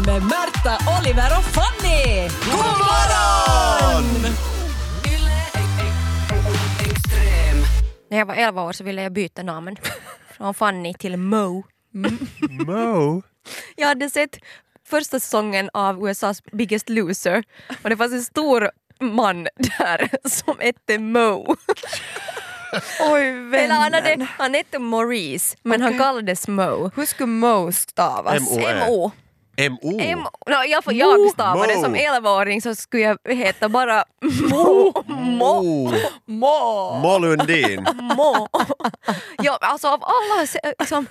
Morgonpodden med Märta, Oliver och Fanny! God morgon! När jag var 11 år så ville jag byta namn från Fanny till Mo. Mo? Jag hade sett första säsongen av USAs Biggest Loser och det fanns en stor man där som hette Mo. Oj Eller han, hade, vännen. han hette Maurice men han kallades Mo. Hur skulle Mo stavas? M-O. M-O. M- no, jag, får, jag stavade som 11-åring så skulle jag heta bara Mo. Mo. Mo. Mo! Mo Lundin. Mo. Ja, alltså av alla liksom,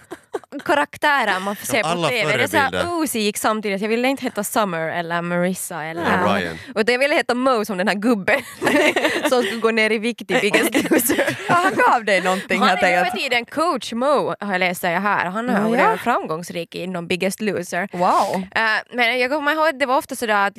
karaktärer man får se på TV, det är såhär. Uzi gick samtidigt, jag ville inte heta Summer eller Marissa eller Eller Ryan. Utan jag ville heta Mo som den här gubben som skulle gå ner i vikt i Biggest Loser. Ja, han gav dig någonting Han är enkelt. tiden coach Mo har jag läst här. Han har Ja. varit framgångsrik inom Biggest Loser. Wow. Eh, men jag kommer ihåg att det var ofta sådär att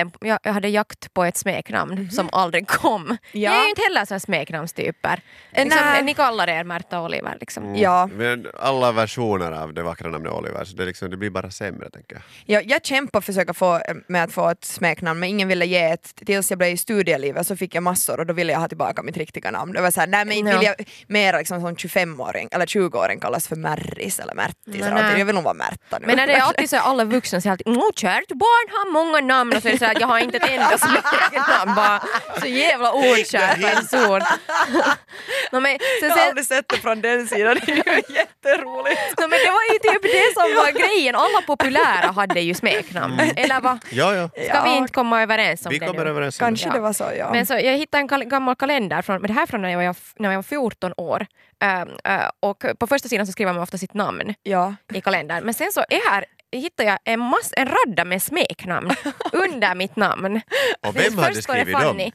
jakten, jag jag hade jakt på ett smeknamn som aldrig kom. Ja. Jag är ju inte heller så smeknamnstyper. Eh, Liksom, nej. ni kallar er Märta Oliver liksom. Ja. Men alla versioner av det vackra namnet Oliver, så det, liksom, det blir bara sämre tänker jag. Jag, jag kämpade för att försöka få med att få ett smeknamn men ingen ville ge ett. Tills jag blev i studielivet så fick jag massor och då ville jag ha tillbaka mitt riktiga namn. Det var såhär, nej men inte Ja. vill jag mer liksom som 25-åring eller 20-åring kallas för Märris eller någonting. Jag vill nog vara Märta nu. Men när det är alltid så alla vuxna säger alltid "Åh, kärt barn har många namn och så är det så att jag har inte ett enda smeknamn bara så jävla ordkär person. no, men, sen, jag har aldrig sett det från den sidan, det är ju jätteroligt. no, men det var ju typ det som var grejen, alla populära hade ju smeknamn. Eller vad? Ja, ja. Ska Ja. vi inte komma överens om Vi det kommer nu? överens Kanske Ja. det var så ja. Men så jag hittade en kal- gammal kalender, från, men det här är från när jag var, när jag var 14 år. Ehm, eh, och på första sidan så skriver man ofta sitt namn ja. i kalendern. Men sen så är här hittade jag en, mass, en radda med smeknamn under mitt namn. Och vem hade Först står det skrivit dem?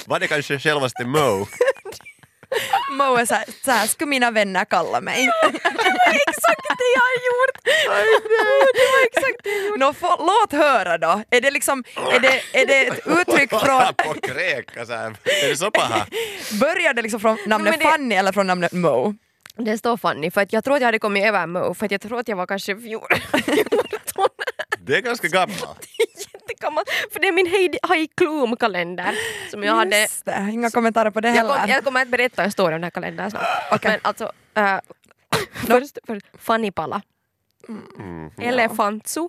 Var det kanske självaste Mo? Mo är såhär, så här skulle mina vänner kalla mig. Exakt det jag har gjort! det var exakt det jag gjorde. Nå, få, låt höra då. Är det liksom, är det, är det ett uttryck från, på kräka så här. Är det så paha? börjar det liksom från namnet det- Fanny eller från namnet Mo? Det står Fanny, för att jag tror att jag hade kommit över Mo, för att jag tror att jag var kanske 14. Det är ganska gammalt. Jättegammal. För det är min Heidi Heidi Klum-kalender som jag hade Just det, inga kommentarer på det Jag, heller. kom, jag kommer att berätta en story om den här kalendern snart. Men alltså, äh, först, först Fannipala. Mm. Elefantsu.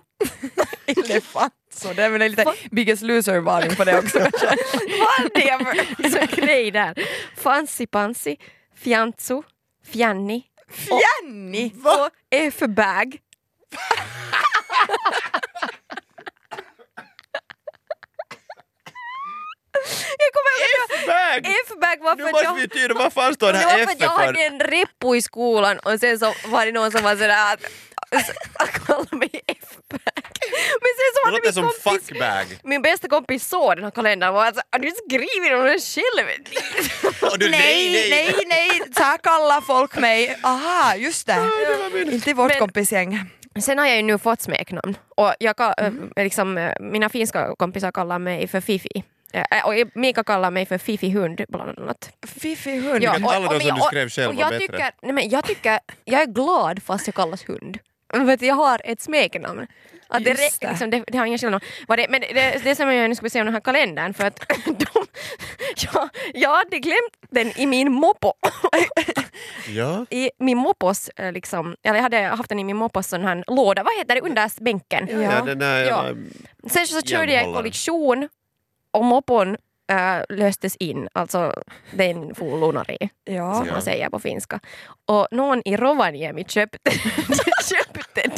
Elefant. Så det är väl lite Biggest Loser-varning på det också. Vad hade jag för grej där? Fancy Pansy, Fjantsu, Fjanni Jenny! och F-bag. jag kommer ihåg Bag! F-bag var Nu för måste jag vi tyda, vad fan står det Det var här för F att jag för? hade en reppo i skolan och sen så var det någon som var sådär att, att kalla mig F-bag. Men sen så Det hade låter min som kompis, fuckbag. min bästa kompis såg den här kalendern och var alltså, har du skrivit om dig själv? Och du, Nej, nej, nej, så här kallar folk mig. Aha, just det. Inte i vårt Men- kompisgäng. Sen har jag ju nu fått smeknamn och jag, ka- äh, liksom, äh, mina finska kompisar kallar mig för Fifi. Äh, och Mika kallar mig för Fifi hund bland annat. Fiffig hund. Ja. alla de men som jag- och jag tycker, nej men jag tycker, jag är glad fast jag kallas hund. För att jag har ett smeknamn. Att det, det. liksom, det, det har ingen skillnad. Vad det, men det, det som jag nu ska säga om den här kalendern för att de, jag, jag hade glömt den i min moppo. Ja. I min moppos, eh, liksom, eller jag hade haft den i min moppos sån här låda, vad heter det, under bänken. Ja. Ja, den där Ja. jävla... Sen så körde jag en Jämnhållare. kollision och moppon äh, löstes in, alltså den for lunari Ja. som man säger på finska. Och någon i Rovaniemi köpte, köpte den.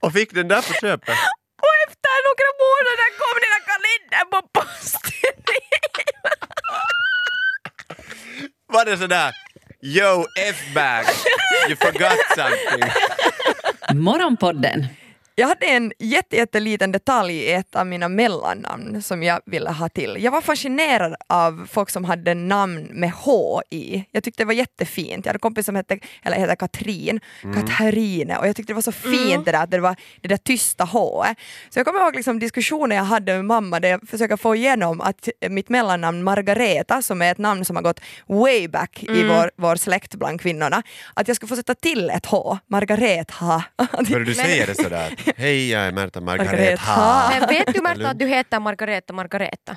Och fick den där på köpet. Och efter några månader kom den här kalendern på posten. Var det sådär Yo F-bag, you forgot something. Morgonpodden Jag hade en jätte, jätteliten detalj i ett av mina mellannamn som jag ville ha till. Jag var fascinerad av folk som hade namn med H i. Jag tyckte det var jättefint. Jag hade en kompis som hette, eller heter Katrin, Katarine och jag tyckte det var så fint det där att det var det där tysta H. Så jag kommer ihåg liksom diskussioner jag hade med mamma där jag försöker få igenom att mitt mellannamn Margareta som är ett namn som har gått way back i vår, vår släkt bland kvinnorna, att jag skulle få sätta till ett H, Margareta. Börjar du säga det sådär? Hej, jag är Märta Margareta. Men vet du Märta att du heter Margareta Margareta?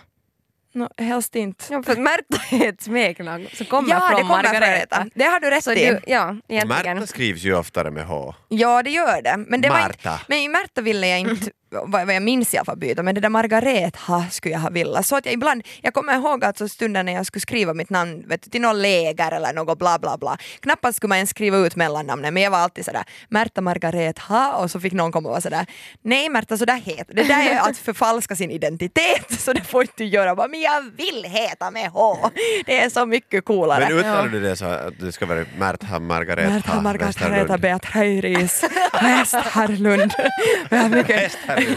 No, helst inte. Ja, för Märta är ett smeknamn som kommer ja, från det kommer Margareta. från Det har du rätt Så i. du, ja, egentligen. Märta skrivs ju oftare med H. Ja, det gör det. Men, det var Marta. inte, men i Märta ville jag inte, vad jag minns i alla fall byta, men det där Margareta skulle jag ha velat. Så att jag ibland, jag kommer ihåg att så stunden när jag skulle skriva mitt namn vet du, till någon läger eller något bla bla bla. Knappast skulle man ens skriva ut mellannamnet men jag var alltid sådär Märta Margareta och så fick någon komma och vara sådär Nej Märta så där heter det. där är att förfalska sin identitet så det får inte du göra. Bara, men jag vill heta med H. Det är så mycket coolare. Men uttalar du det så att det ska vara Märta Margareta Märta Margareta Westerlund? Beatrice mycket- Hästherrlund.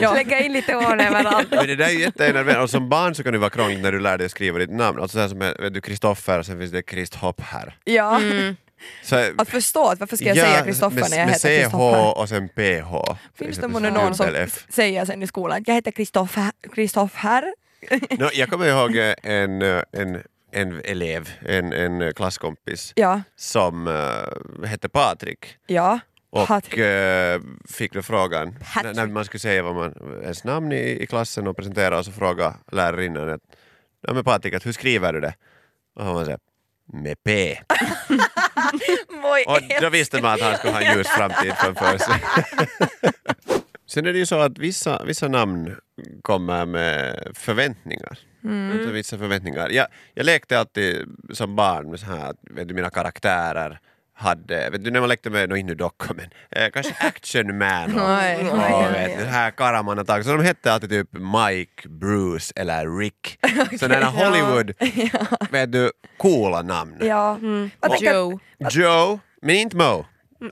Ja. Lägga in lite hål överallt. Men det där är ju jätteenerverande och som barn så kan det vara krångligt när du lär dig att skriva ditt namn. Alltså så här som är- vet du Kristoffer och sen finns det Kristhopp här. Ja, Mm. Så, att förstå att varför ska jag säga Kristoffer med, när jag med heter CH Kristoffer? och sen PH. Finns det exempel någon som F. säger sen i skolan jag heter Kristoffer, Kristoffer? No, jag kommer ihåg eh, en, eh, en, en elev, en, en klasskompis Ja, som uh, hette Patrik ja. Och eh, fick då frågan Patrick. när man skulle säga vad man, ens namn i, i klassen och presentera och så fråga lärarinnan att, ja, men Patrik, att hur skriver du det? Och han var så här, med P. Och då visste man att han skulle ha en ljus framtid framför sig. Sen är det ju så att vissa, vissa namn kommer med förväntningar. Mm. Vissa förväntningar. Jag, jag lekte alltid som barn med så här, att, vet du, mina karaktärer hade, vet du när man lekte med, no, inte dockor men eh, kanske Action Man och, och oj, oj, vet, här Karamanatag. Så de hette alltid typ Mike, Bruce eller Rick. Sådana Hollywood, vet du, coola namn. Ja. Vad tänker- Joe. Joe, men inte Mo. Mo,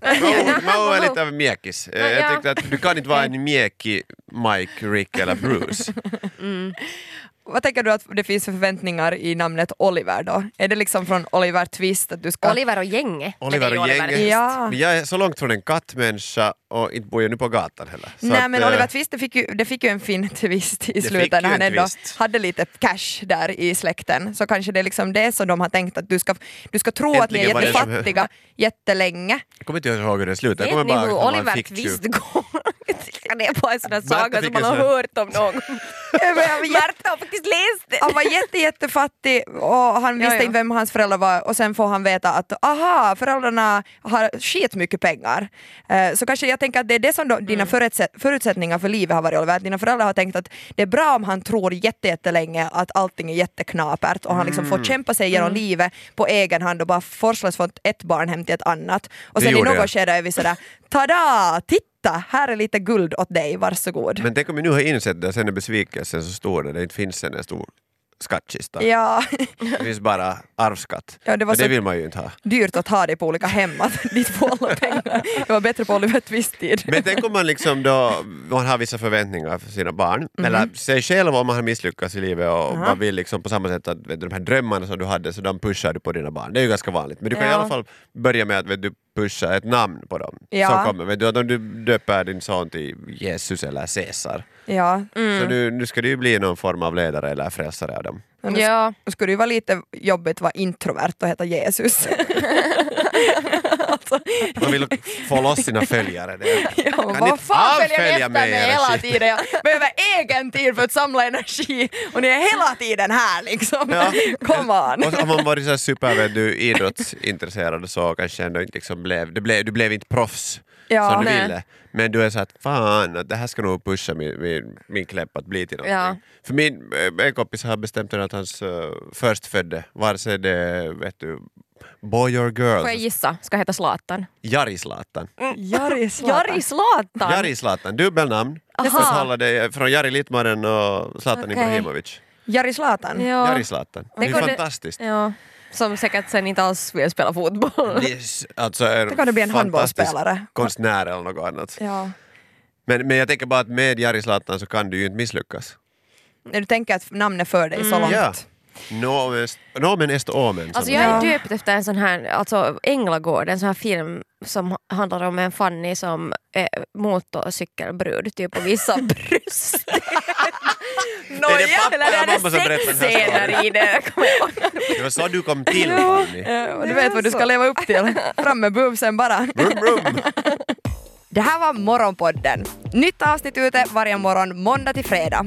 Mo är lite av en mjäkis. Eh, Ja, Jag ja. tyckte att du kan inte vara en mjäkig Mike, Rick eller Bruce. Vad tänker du att det finns för förväntningar i namnet Oliver då? Är det liksom från Oliver Twist att du ska... Oliver och gänget. Oliver och gänget. Ja. Jag är så långt från en kattmänniska och inte bor jag nu på gatan heller. Så Nej att, men eh, Oliver Twist det fick, ju, det fick ju en fin twist i slutet när han ändå twist. hade lite cash där i släkten. Så kanske det är liksom det som de har tänkt att du ska, du ska tro att ni är Äntligen det som- jättefattiga jättelänge. Jag kommer inte ihåg hur det slutade. Jag Vet kommer ni bara hur ihåg att han Oliver Twist går? det är bara en sån där saga som man har hört om någon. Märta har faktiskt läst. Han var jätte, jättefattig och han visste Ja, ja. inte vem hans föräldrar var och sen får han veta att aha, föräldrarna har skitmycket pengar. Eh, så kanske jag tänker att det är det som då, dina Mm. förutsätt, förutsättningar för livet har varit Oliver, att dina föräldrar har tänkt att det är bra om han tror jätte, jättelänge att allting är jätteknapert och han liksom Mm. får kämpa sig genom livet på egen hand och bara forslas från ett barnhem till ett annat. Och sen i något jag. skede är vi sådär, tada, titta, här är lite guld åt dig, varsågod. Men tänk om vi nu har insett det, sen är besvikelsen så stor när det inte finns en stor skattkista. Ja, Det finns bara arvsskatt. Ja, det var och det vill man ju inte ha. dyrt att ha dig på olika hem, att dit får alla pengar. Det var bättre på Oliver Twist-tid. Men tänk om man liksom då, man har vissa förväntningar för sina barn, Mhm. eller sig själv om man har misslyckats i livet och man vill liksom på samma sätt att vet du, de här drömmarna som du hade så de pushar du på dina barn. Det är ju ganska vanligt. Men du kan i Ja. alla fall börja med att vet du, pusha ett namn på dem. Ja. Som kommer. Vet du, att om du döper din son till Jesus eller Caesar Ja, så nu, nu ska du ju bli någon form av ledare eller frälsare av dem. men då Ja. sk- skulle det ju vara lite jobbigt att vara introvert och heta Jesus. Man vill få loss sina följare. Det. ja, Kan vad fan följer ni efter mig, hela tiden? Jag behöver egen tid för att samla energi och ni är hela tiden här liksom. Ja. Come on. Och har man varit så super du, idrottsintresserad så kanske ändå inte liksom blev, det blev, du blev inte proffs Ja, som du nej. ville. Men du är så att fan, det här ska nog pusha min, min, min kläpp att bli till någonting. Ja. För min eh, en kompis har bestämt att hans uh, förstfödde, vare sig det vet du, boy or girl, Får jag gissa? Ska heta Zlatan. Jari Zlatan. Jari Zlatan. Jari Zlatan! Jari Zlatan, dubbelnamn. Aha. För att hålla det från Jari Littmanen och Zlatan Okej. Ibrahimovic. Jari Zlatan. Ja. Jari Zlatan. Det är fantastiskt. Ja. Som säkert sen inte alls vill spela fotboll. Det är s- alltså en Tänk om det blir en handbollsspelare. konstnär eller något annat. Ja. Men, men jag tänker bara att med Jari Zlatan så kan du ju inte misslyckas. När du tänker att namnet för dig så Mm. långt. Ja. Nomen, nomen est omen. Alltså jag är döpt efter en sån här, alltså Änglagård, en sån här film som handlar om en Fanny som är motorcykelbrud typ och visar bröst. Är det pappa Eller eller är det mamma som berättar den här sexscener i det? Det var så du kom till Fanny. Ja, och du vet vad du ska leva upp till. Fram med boobsen bara. Brum, brum. Det här var Morgonpodden. Nytt avsnitt ute varje morgon måndag till fredag.